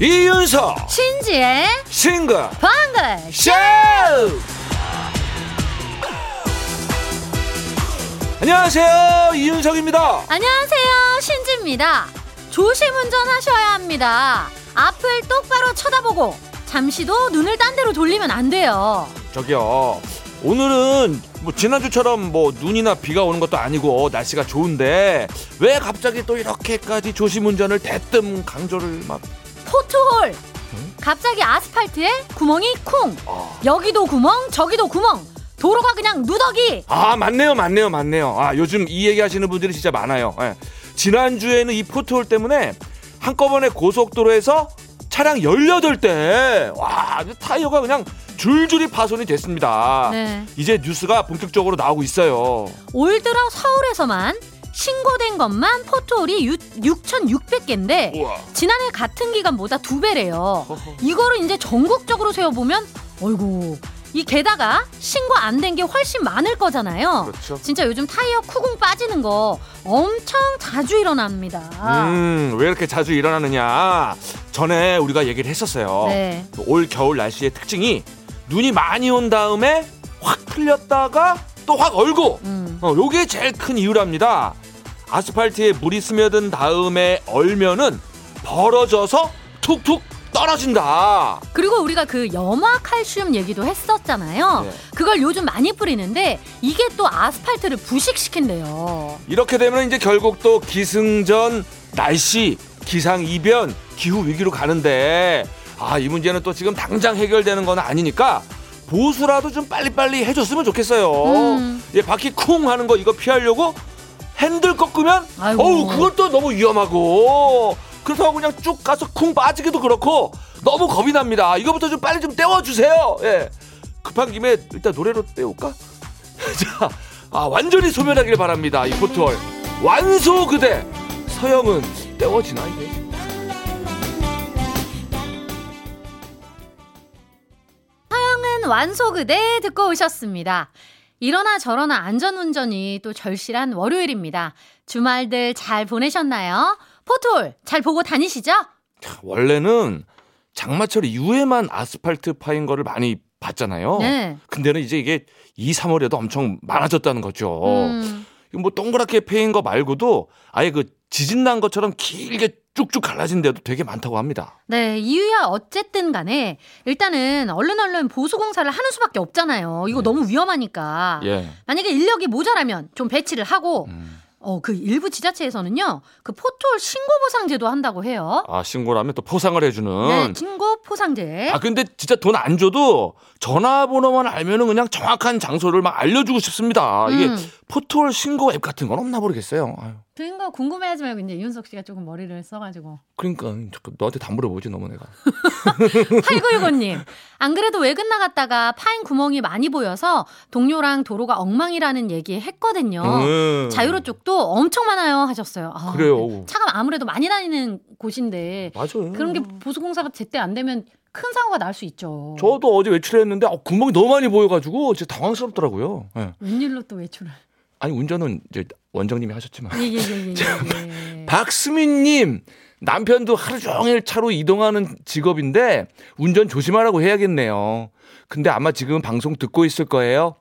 이윤석. 신지의 싱글. 방글 쇼! 안녕하세요. 이윤석입니다. 안녕하세요. 신지입니다. 조심 운전하셔야 합니다. 앞을 똑바로 쳐다보고 잠시도 눈을 딴 데로 돌리면 안 돼요. 저기요 오늘은 뭐 지난주처럼 뭐 눈이나 비가 오는 것도 아니고 날씨가 좋은데 왜 갑자기 또 이렇게까지 조심 운전을 대뜸 강조를 막 포트홀! 갑자기 아스팔트에 구멍이 쿵! 아. 여기도 구멍 저기도 구멍! 도로가 그냥 누더기! 아 맞네요 맞네요 맞네요. 아 요즘 이 얘기 하시는 분들이 진짜 많아요. 예. 지난주에는 이 포트홀 때문에 한꺼번에 고속도로에서 차량 18대 와 타이어가 그냥 줄줄이 파손이 됐습니다 네. 이제 뉴스가 본격적으로 나오고 있어요 올 들어 서울에서만 신고된 것만 포트홀이 6,600개인데 우와 지난해 같은 기간보다 두 배래요. 이거를 이제 전국적으로 세어보면 어이구 이 게다가 신고 안 된 게 훨씬 많을 거잖아요. 그렇죠 진짜 요즘 타이어 쿠궁 빠지는 거 엄청 자주 일어납니다. 음, 왜 이렇게 자주 일어나느냐. 전에 우리가 얘기를 했었어요. 네. 올 겨울 날씨의 특징이 눈이 많이 온 다음에 확 풀렸다가 또 확 얼고. 음. 어, 요게 제일 큰 이유랍니다. 아스팔트에 물이 스며든 다음에 얼면은 벌어져서 툭툭 떨어진다. 그리고 우리가 그 염화 칼슘 얘기도 했었잖아요. 네. 그걸 요즘 많이 뿌리는데 이게 또 아스팔트를 부식시킨대요. 이렇게 되면 이제 결국 또 기승전 날씨, 기상 이변, 기후 위기로 가는데 아, 이 문제는 또 지금 당장 해결되는 건 아니니까 보수라도 좀 빨리빨리 해줬으면 좋겠어요. 음. 예, 바퀴 쿵 하는 거 이거 피하려고 핸들 꺾으면 아이고. 어우, 그것도 너무 위험하고 그렇다고 그냥 쭉 가서 쿵 빠지기도 그렇고 너무 겁이 납니다. 이거부터 좀 빨리 좀 떼워주세요. 예. 급한 김에 일단 노래로 떼울까? 자, 아, 완전히 소멸하길 바랍니다. 이 포트월. 완소 그대. 서영은 떼워지나, 이게? 은 완소 그대 듣고 오셨습니다. 이러나 저러나 안전운전이 또 절실한 월요일입니다. 주말들 잘 보내셨나요? 포톨 잘 보고 다니시죠? 원래는 장마철 이후에만 아스팔트 파인 거를 많이 봤잖아요. 네. 근데는 이제 이게 2, 3월에도 엄청 많아졌다는 거죠. 음, 뭐 동그랗게 패인 거 말고도 아예 그 지진 난 것처럼 길게 쭉쭉 갈라진 데도 되게 많다고 합니다. 네, 이유야 어쨌든 간에 일단은 얼른 얼른 보수 공사를 하는 수밖에 없잖아요. 이거 네. 너무 위험하니까. 예. 만약에 인력이 모자라면 좀 배치를 하고 음. 어, 그 일부 지자체에서는요. 그 포톨 신고 보상제도 한다고 해요. 아, 신고를 하면 또 포상을 해주는. 네, 신고 포상제. 아, 근데 진짜 돈 안 줘도 전화번호만 알면은 그냥 정확한 장소를 막 알려주고 싶습니다. 이게 음. 포털 신고 앱 같은 건 없나 모르겠어요. 아유, 그런 거 궁금해하지 말고 이제 이윤석 씨가 조금 머리를 써가지고. 그러니까 너한테 다 물어보지 너무 내가. 8919님. 안 그래도 외근 나갔다가 파인 구멍이 많이 보여서 동료랑 도로가 엉망이라는 얘기 했거든요. 음. 자유로 쪽도 엄청 많아요 하셨어요. 아, 그래요. 차가 아무래도 많이 다니는 곳인데 맞아요. 그런 게 보수공사가 제때 안 되면 큰 사고가 날 수 있죠. 저도 어제 외출했는데 어, 구멍이 너무 많이 보여가지고 진짜 당황스럽더라고요. 예. 웬일로 또 외출을. 아니 운전은 이제 원장님이 하셨지만. 예예예 예. 예, 예. 박수민님 남편도 하루 종일 차로 이동하는 직업인데 운전 조심하라고 해야겠네요. 근데 아마 지금 방송 듣고 있을 거예요.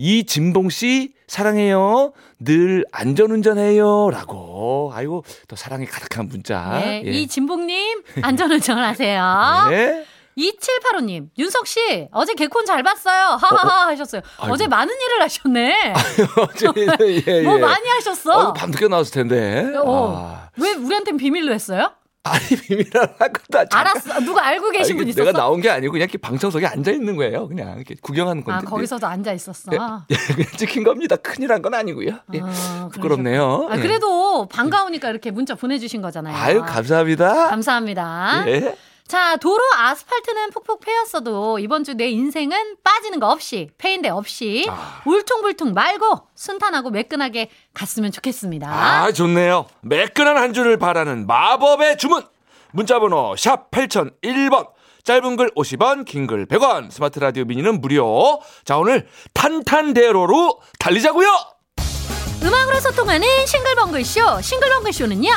이진봉 씨 사랑해요. 늘 안전운전해요라고. 아이고 또 사랑이 가득한 문자. 네, 예. 이진봉님 안전운전 하세요. 네. 2785님, 윤석 씨, 어제 개콘 잘 봤어요. 하하하 하셨어요. 아이고. 어제 많은 일을 하셨네. 예, 예. 뭐 많이 하셨어. 어, 밤늦게 나왔을 텐데. 어. 아. 왜 우리한텐 비밀로 했어요? 아니 비밀이라고 할 것도 아니고. 알았어. 누가 알고 계신 아니, 분 있었어? 내가 나온 게 아니고 그냥 이렇게 방청석에 앉아 있는 거예요. 그냥 이렇게 구경하는 건데. 아, 거기서도 앉아 있었어. 예, 예, 그냥 찍힌 겁니다. 큰일 한 건 아니고요. 예. 아, 부끄럽네요. 아, 예. 그래도 반가우니까 이렇게 문자 보내주신 거잖아요. 아유 감사합니다. 감사합니다. 예. 자, 도로 아스팔트는 푹푹 패였어도 이번 주 내 인생은 빠지는 거 없이, 패인데 없이, 아. 울퉁불퉁 말고 순탄하고 매끈하게 갔으면 좋겠습니다. 아 좋네요. 매끈한 한 줄을 바라는 마법의 주문. 문자번호 샵 8001번 짧은 글 50원, 긴 글 100원, 스마트 라디오 미니는 무료. 자, 오늘 탄탄대로로 달리자고요. 음악으로 소통하는 싱글벙글쇼. 싱글벙글쇼는요.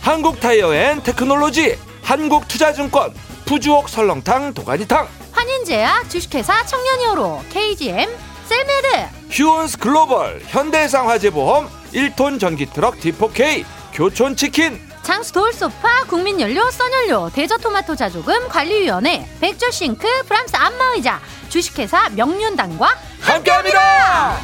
한국 타이어 앤 테크놀로지, 한국투자증권, 푸주옥 설렁탕 도가니탕, 환인제약, 주식회사 청년이어로, KGM, 셀메드, 휴원스 글로벌, 현대해상 화재보험, 1톤 전기트럭 D4K, 교촌치킨, 장수 돌소파, 국민연료, 써연료, 대저토마토 자조금, 관리위원회, 백조싱크, 프랑스 안마의자, 주식회사 명륜당과 함께합니다.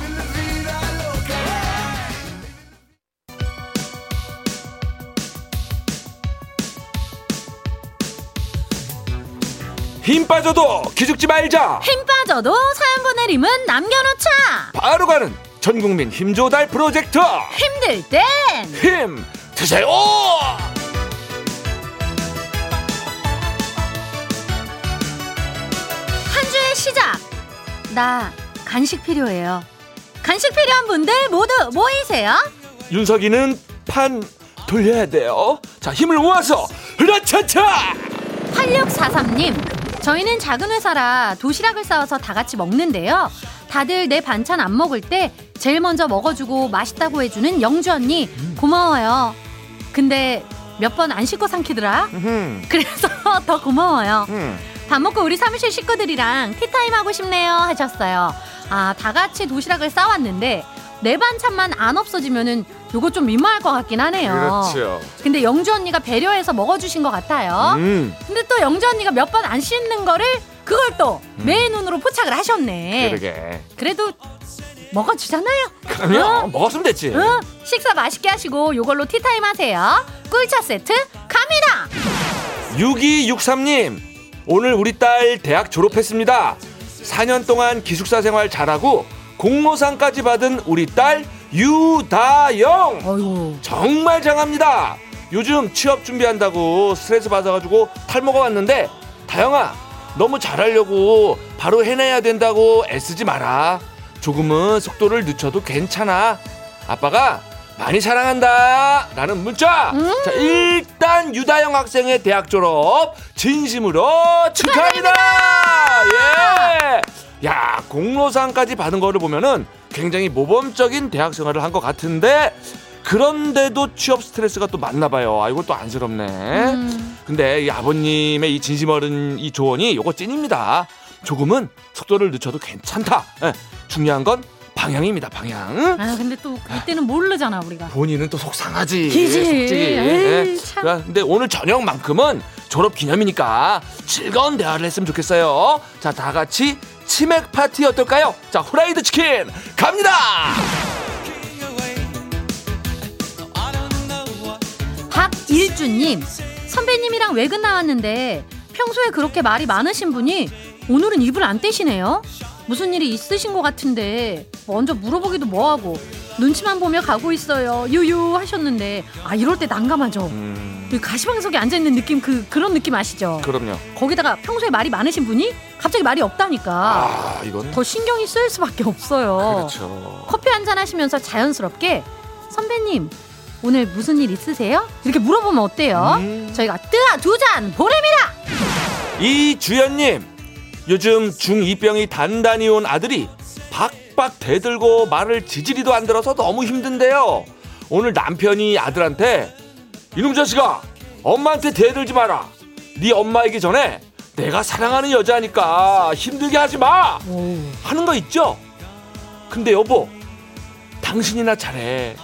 힘 빠져도 기죽지 말자. 힘 빠져도 사연 보내림은 남겨놓자. 바로 가는 전국민 힘조달 프로젝트. 힘들 땐 힘 드세요. 한 주의 시작. 나 간식 필요해요. 간식 필요한 분들 모두 모이세요. 윤석이는 판 돌려야 돼요. 자 힘을 모아서 으라차차. 8643님, 저희는 작은 회사라 도시락을 싸와서 다 같이 먹는데요. 다들 내 반찬 안 먹을 때 제일 먼저 먹어주고 맛있다고 해주는 영주 언니, 고마워요. 근데 몇 번 안 씻고 삼키더라? 음, 그래서 더 고마워요. 음. 밥 먹고 우리 사무실 식구들이랑 티타임 하고 싶네요 하셨어요. 아, 다 같이 도시락을 싸왔는데 내 반찬만 안 없어지면은 요거 좀 민망할 것 같긴 하네요. 그렇죠. 근데 영주 언니가 배려해서 먹어주신 것 같아요. 음, 근데 또 영주 언니가 몇 번 안 씻는 거를 그걸 또 매의 눈으로 포착을 하셨네. 그러게. 그래도 먹어주잖아요. 그러면 먹었으면 됐지. 응? 식사 맛있게 하시고 요걸로 티타임 하세요. 꿀차 세트 갑니다. 6263님, 오늘 우리 딸 대학 졸업했습니다. 4년 동안 기숙사 생활 잘하고 공로상까지 받은 우리 딸 유다영. 어이구. 정말 장합니다. 요즘 취업 준비한다고 스트레스 받아가지고 탈모가 왔는데 다영아 너무 잘하려고 바로 해내야 된다고 애쓰지 마라. 조금은 속도를 늦춰도 괜찮아. 아빠가 많이 사랑한다. 라는 문자. 자, 일단 유다영 학생의 대학 졸업 진심으로 축하합니다. 예. 야, 공로상까지 받은 거를 보면은 굉장히 모범적인 대학 생활을 한 것 같은데 그런데도 취업 스트레스가 또 많나 봐요. 아, 이거 또 안쓰럽네. 음. 근데 이 아버님의 이 진심 어른 이 조언이 요거 찐입니다. 조금은 속도를 늦춰도 괜찮다. 예, 중요한 건 방향입니다. 방향. 아 근데 또 이때는 모르잖아 우리가. 본인은 또 속상하지. 기지. 에이, 예. 참. 그러니까 근데 오늘 저녁만큼은 졸업 기념이니까 즐거운 대화를 했으면 좋겠어요. 자, 다 같이 치맥 파티 어떨까요? 자, 후라이드 치킨 갑니다. 박일주님 선배님이랑 외근 나왔는데 평소에 그렇게 말이 많으신 분이 오늘은 입을 안 떼시네요. 무슨 일이 있으신 것 같은데 먼저 물어보기도 뭐하고 눈치만 보며 가고 있어요. 유유 하셨는데 아 이럴 때 난감하죠. 음, 그 가시방석에 앉아 있는 느낌 그 그런 느낌 아시죠? 그럼요. 거기다가 평소에 말이 많으신 분이 갑자기 말이 없다니까 아, 이건 더 신경이 쓰일 수밖에 없어요. 그렇죠. 커피 한 잔 하시면서 자연스럽게 선배님 오늘 무슨 일 있으세요? 이렇게 물어보면 어때요? 음. 저희가 뜨아 두 잔 보냅니다. 이 주연님 요즘 중2병이 단단히 온 아들이 박 박 대들고 말을 지지리도 안 들어서 너무 힘든데요. 오늘 남편이 아들한테 이놈 자식아 엄마한테 대들지 마라. 네 엄마이기 전에 내가 사랑하는 여자니까 힘들게 하지 마. 하는 거 있죠? 근데 여보 당신이나 잘해.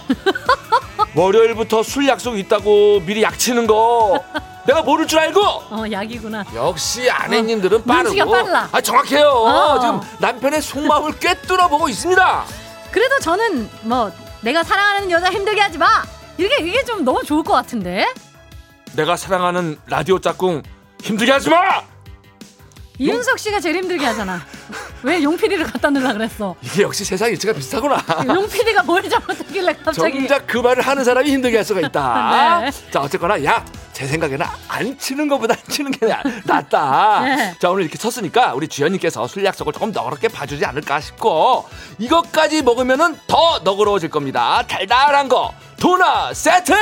월요일부터 술 약속 있다고 미리 약치는 거 내가 모를 줄 알고 어 약이구나. 역시 아내님들은 어, 빠르고 빨라. 아 정확해요. 어. 지금 남편의 속마음을 꿰뚫어 보고 있습니다. 그래도 저는 뭐 내가 사랑하는 여자 힘들게 하지 마. 이게 이게 좀 너무 좋을 것 같은데. 내가 사랑하는 라디오 짝꿍 힘들게 하지 마. 이윤석 씨가 제일 힘들게 하잖아. 왜용 PD를 갖다 놓으려 그랬어? 이게 역시 세상 일치가 비슷하구나. 용 PD가 뭘 잘못했길래 갑자기? 정작 그 말을 하는 사람이 힘들게 할 수가 있다. 네. 자 어쨌거나 야. 제 생각에는 안 치는 것보다 안 치는 게 나- 낫다. 네. 자 오늘 이렇게 쳤으니까 우리 주연님께서 술 약속을 조금 너그럽게 봐주지 않을까 싶고 이것까지 먹으면은 더 너그러워질 겁니다. 달달한 거 도넛 세트.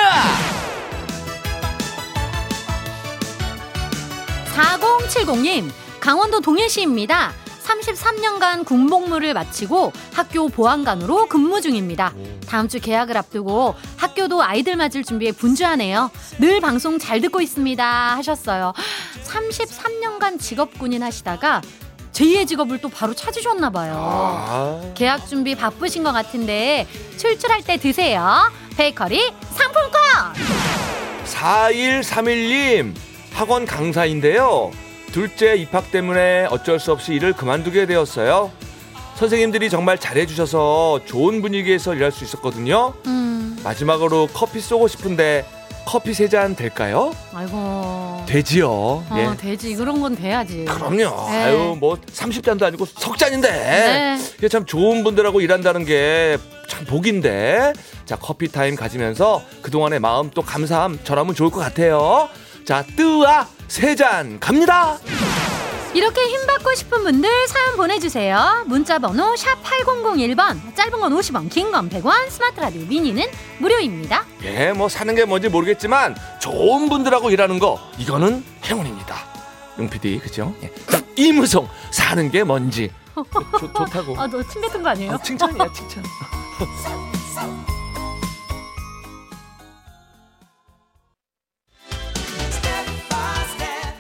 4070님, 강원도 동해시입니다. 33년간 군복무를 마치고 학교 보안관으로 근무 중입니다. 다음 주 개학을 앞두고 학교도 아이들 맞을 준비에 분주하네요. 늘 방송 잘 듣고 있습니다. 하셨어요. 33년간 직업군인 하시다가 제2의 직업을 또 바로 찾으셨나 봐요. 아. 개학 준비 바쁘신 것 같은데 출출할 때 드세요. 베이커리 상품권! 4131님 학원 강사인데요. 둘째 입학 때문에 어쩔 수 없이 일을 그만두게 되었어요. 선생님들이 정말 잘해주셔서 좋은 분위기에서 일할 수 있었거든요. 음, 마지막으로 커피 쏘고 싶은데 커피 세 잔 될까요? 아이고. 되지요. 어, 예. 되지. 그런 건 돼야지. 그럼요. 네. 아유 뭐 30잔도 아니고 석 잔인데. 네. 이게 참 좋은 분들하고 일한다는 게 참 복인데. 자 커피 타임 가지면서 그동안의 마음 또 감사함 전하면 좋을 것 같아요. 자 뜨아 세 잔 갑니다. 이렇게 힘 받고 싶은 분들 사연 보내주세요. 문자번호 샵 8001번, 짧은 건 50원, 긴 건 100원, 스마트 라디오 미니는 무료입니다. 예, 뭐 사는 게 뭔지 모르겠지만 좋은 분들하고 일하는 거 이거는 행운입니다. 용 PD 그죠? 예. 자, 이무송 사는 게 뭔지 좋, 좋다고. 아, 너 침 뱉은 거 아니에요? 어, 칭찬이야 칭찬.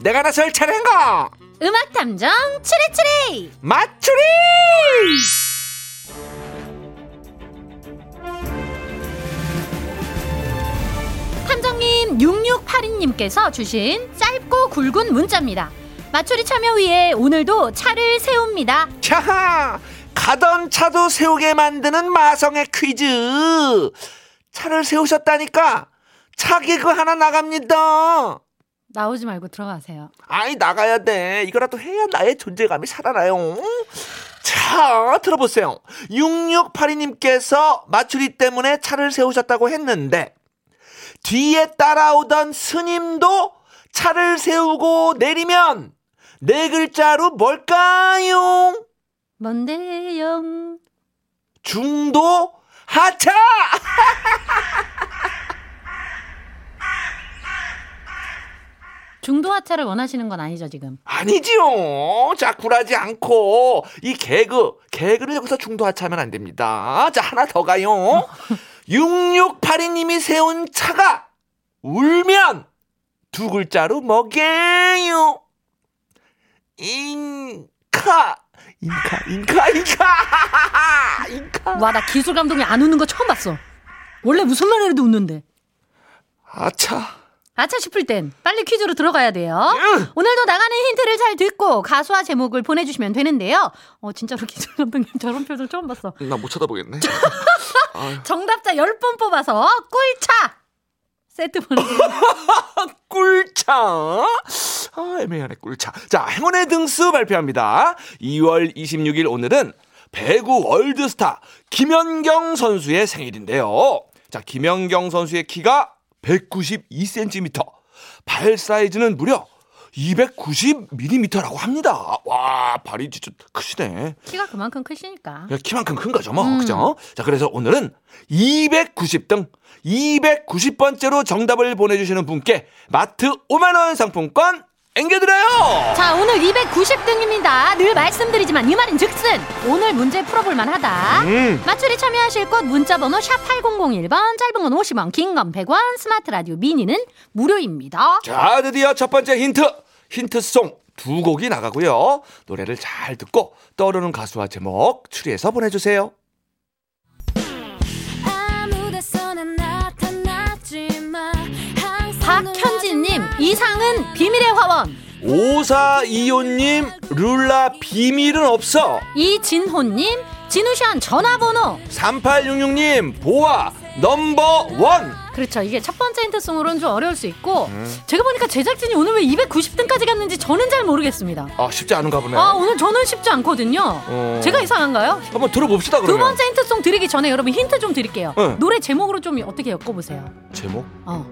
내가 나설 차례인가? 음악 탐정 추리추리. 맞추리! 탐정님 6682님께서 주신 짧고 굵은 문자입니다. 맞추리 참여 위에 오늘도 차를 세웁니다. 자, 가던 차도 세우게 만드는 마성의 퀴즈. 차를 세우셨다니까 차 개그 하나 나갑니다. 나오지 말고 들어가세요. 아이 나가야 돼. 이거라도 해야 나의 존재감이 살아나요. 자, 들어보세요. 6682님께서 마추리 때문에 차를 세우셨다고 했는데 뒤에 따라오던 스님도 차를 세우고 내리면 네 글자로 뭘까요? 뭔데요? 중도 하차! 중도 하차를 원하시는 건 아니죠 지금? 아니지요. 자, 굴하지 않고 이 개그, 개그를 여기서 중도 하차하면 안 됩니다. 자, 하나 더 가요. 6682님이 세운 차가 울면 두 글자로 뭐게요? 인카, 인카, 인카, 인카, 인카. 와 나 기술 감독이 안 웃는 거 처음 봤어. 원래 무슨 말 해도 웃는데. 아차. 아차 싶을 땐 빨리 퀴즈로 들어가야 돼요. 응. 오늘도 나가는 힌트를 잘 듣고 가수와 제목을 보내주시면 되는데요. 어 진짜로 기술 감독님 저런 표정 처음 봤어. 나 못 쳐다보겠네. 정답자 10분 뽑아서 꿀차 세트 보내드립니다. 꿀차. 아, 애매하네, 꿀차. 자, 행운의 등수 발표합니다. 2월 26일 오늘은 배구 월드스타 김연경 선수의 생일인데요. 자, 김연경 선수의 키가 192cm. 발 사이즈는 무려 290mm라고 합니다. 와, 발이 진짜 크시네. 키가 그만큼 크시니까. 키만큼 큰 거죠, 뭐. 음. 그죠? 자, 그래서 오늘은 290등, 290번째로 정답을 보내주시는 분께 마트 5만원 상품권 앵겨드려요! 자 오늘 290등입니다. 늘 말씀드리지만 이 말인 즉슨 오늘 문제 풀어볼만 하다. 음. 맞추리 참여하실 곳 문자번호 샵 8001번 짧은 건 50원 긴 건 100원 스마트 라디오 미니는 무료입니다. 자, 드디어 첫 번째 힌트. 힌트송 두 곡이 나가고요. 노래를 잘 듣고 떠오르는 가수와 제목 추리해서 보내주세요. 박현진님 이상은 비밀의 화원 5425님, 룰라 비밀은 없어. 이진호님 진우션 전화번호 3866님, 보아 넘버 원. 그렇죠. 이게 첫 번째 힌트송으로는 좀 어려울 수 있고 음. 제가 보니까 제작진이 오늘 왜 290등까지 갔는지 저는 잘 모르겠습니다. 아 쉽지 않은가 보네요. 아 오늘 저는 쉽지 않거든요. 어. 제가 이상한가요? 한번 들어봅시다 두 그러면. 번째 힌트송 드리기 전에 여러분 힌트 좀 드릴게요. 응. 노래 제목으로 좀 어떻게 엮어보세요. 제목? 어.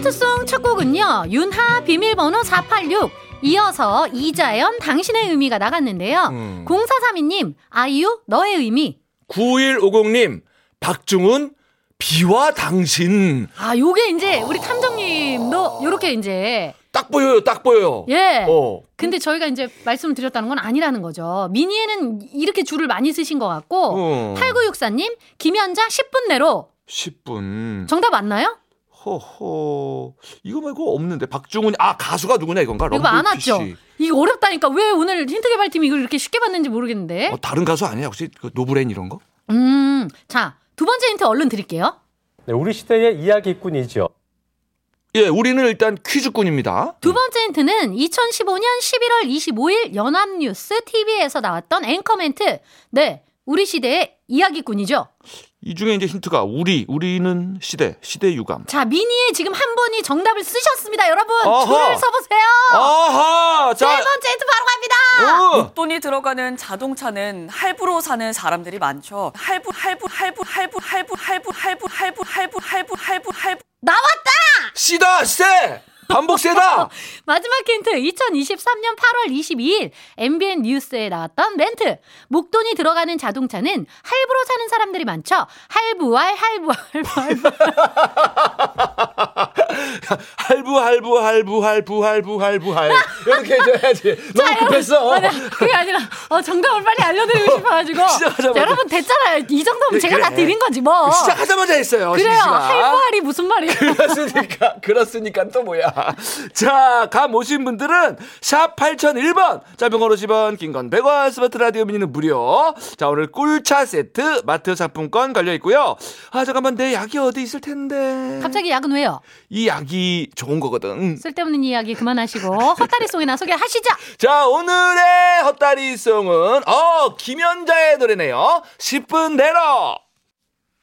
힌트송 첫 곡은요. 윤하 비밀번호 486 이어서 이자연 당신의 의미가 나갔는데요. 음. 0432님 아이유 너의 의미 9150님 박중훈 비와 당신 아 요게 이제 우리 탐정님도 요렇게 이제 딱 보여요 딱 보여요. 예. 어. 근데 저희가 이제 말씀드렸다는 건 아니라는 거죠. 미니에는 이렇게 줄을 많이 쓰신 것 같고 어. 8964님 김연자 10분 내로 10분. 정답 맞나요? 허허. 이거 말고 없는데 박중훈 아 가수가 누구냐 이건가? 이거 안 왔죠? 이거 어렵다니까 왜 오늘 힌트 개발팀이 이걸 이렇게 쉽게 봤는지 모르겠는데. 어, 다른 가수 아니야 혹시 그 노브레인 이런 거? 음, 자, 두 번째 힌트 얼른 드릴게요. 네, 우리 시대의 이야기꾼이죠. 예, 우리는 일단 퀴즈꾼입니다. 두 번째 힌트는 2015년 11월 25일 연합뉴스 TV에서 나왔던 앵커 멘트. 네, 우리 시대의 이야기꾼이죠. 이 중에 이제 힌트가 우리, 우리는 시대, 시대 유감. 자, 미니에 지금 한 분이 정답을 쓰셨습니다, 여러분. 어허. 줄을 서보세요. 아하! 세 자, 번째 힌트 바로 갑니다. 어. 돈이 들어가는 자동차는 할부로 사는 사람들이 많죠. 할부, 할부, 할부, 할부, 할부, 할부, 할부, 할부, 할부, 할부, 할부, 할부. 나왔다! 시다, 세! 반복 세다! 마지막 힌트. 2023년 8월 22일 MBN 뉴스에 나왔던 멘트. 목돈이 들어가는 자동차는 할부로 사는 사람들이 많죠. 할부할 할부 할부 할부 할부, 할부, 할부, 할부, 할부, 할부, 할. 이렇게 해줘야지. 너무 급했어. 아니, 그게 아니라 어, 정답을 빨리 알려드리고 싶어가지고 시작하자마자. 자, 여러분 됐잖아요 이 정도면 예, 제가 그래. 다 드린 거지 뭐 시작하자마자 했어요. 그래요 시시가. 할부 할이 무슨 말이에요 그렇으니까, 그렇으니까 또 뭐야. 자, 감 오신 분들은 샵 8001번, 짧은 건 50원, 긴 건 100원, 스마트 라디오 미니는 무료. 자, 오늘 꿀차 세트, 마트 상품권 걸려 있고요. 아, 잠깐만, 내 약이 어디 있을 텐데. 갑자기 야근 왜요 이 약이 좋은 거거든. 쓸데없는 이야기 그만하시고 헛다리송이나 소개하시죠 자, 오늘의 헛다리송은, 어, 김연자의 노래네요. 10분 내로.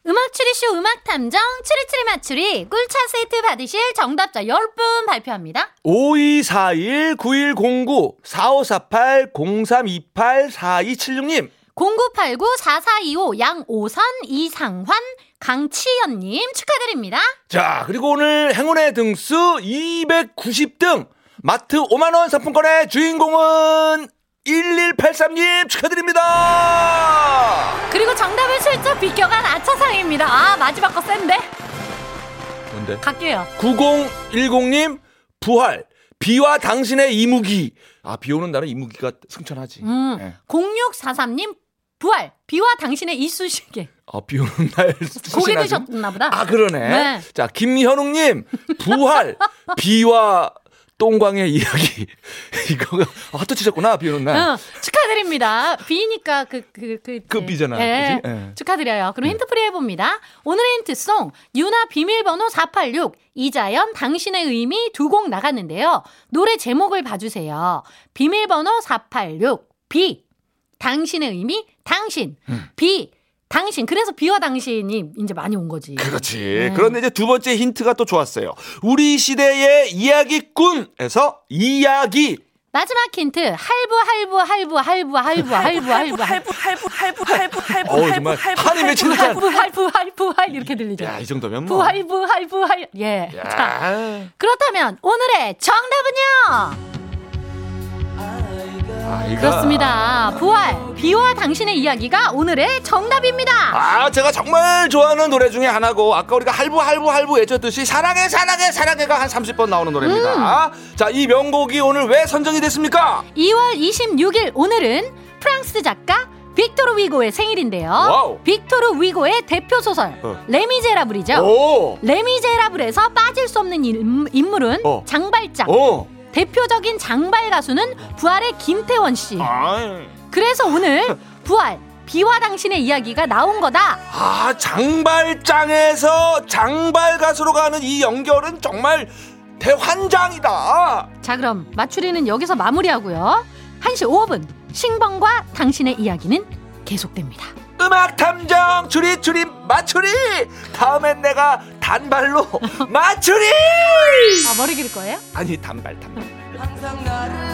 음악 추리쇼 음악 탐정 추리추리 맞추리 꿀차 세트 받으실 정답자 10분 발표합니다. 5241-9109-4548-0328-4276님. 0989-4425 양오선 이상환 강치연님 축하드립니다. 자, 그리고 오늘 행운의 등수 290등 마트 5만원 상품권의 주인공은 1183님 축하드립니다! 그리고 정답을 슬쩍 비껴간 아차상입니다. 아 마지막 거 센데? 뭔데? 갈게요. 9010님 부활 비와 당신의 이무기 아 비 오는 날은 이무기가 승천하지 음, 예. 0643님 부활 비와 당신의 이쑤시개 아, 비 오는 날 고개. 드셨나 보다. 아 그러네 네. 자 김현웅님 부활 비와 똥광의 이야기 이거 하트 치셨구나 비 오는 날 응, 축하드립니다. 비니까 그, 그, 그. 그 비잖아, 예, 그지? 예. 축하드려요. 그럼 힌트풀이 해봅니다. 오늘의 힌트송, 유나 비밀번호 486, 이자연, 당신의 의미 두 곡 나갔는데요. 노래 제목을 봐주세요. 비밀번호 486, 비. 당신의 의미, 당신. 음. 비. 당신. 그래서 비와 당신이 이제 많이 온 거지. 그렇지. 네. 그런데 이제 두 번째 힌트가 또 좋았어요. 우리 시대의 이야기꾼에서 이야기. 마지막 힌트, 할부, 할부, 할부, 할부, 할부, 할부, 할부, 할부, 할부, 할부, 할부, 할부, 어우, 할부, 정말 할부, 한이 할부, 맺히는 할부, 할부, 할부, 할부, 할 이렇게 들리죠. 야, 이 정도면 뭐. 부할 부 할 부 할 예. 자, 야. 그렇다면 오늘의 정답은요. 아이가. 그렇습니다. 부활 비와 당신의 이야기가 오늘의 정답입니다. 아, 제가 정말 좋아하는 노래 중에 하나고 아까 우리가 할부 할부 할부 외쳤듯이 사랑해 사랑해 사랑해가 한 30번 나오는 노래입니다. 음. 자, 이 명곡이 오늘 왜 선정이 됐습니까? 2월 26일 오늘은 프랑스 작가 빅토르 위고의 생일인데요. 와우. 빅토르 위고의 대표 소설 어. 레미제라블이죠. 오. 레미제라블에서 빠질 수 없는 인- 인물은 어. 장발장. 오. 대표적인 장발 가수는 부활의 김태원 씨. 그래서 오늘 부활 비와 당신의 이야기가 나온 거다. 아, 장발장에서 장발 가수로 가는 이 연결은 정말 대환장이다. 자 그럼 맞추리는 여기서 마무리하고요. 1시 5분 신봉과 당신의 이야기는 계속됩니다. 음악 탐정 추리 추리 맞추리 다음엔 내가 단발로 맞추리 아 머리 기를 거예요? 아니 단발 단발 항상 나를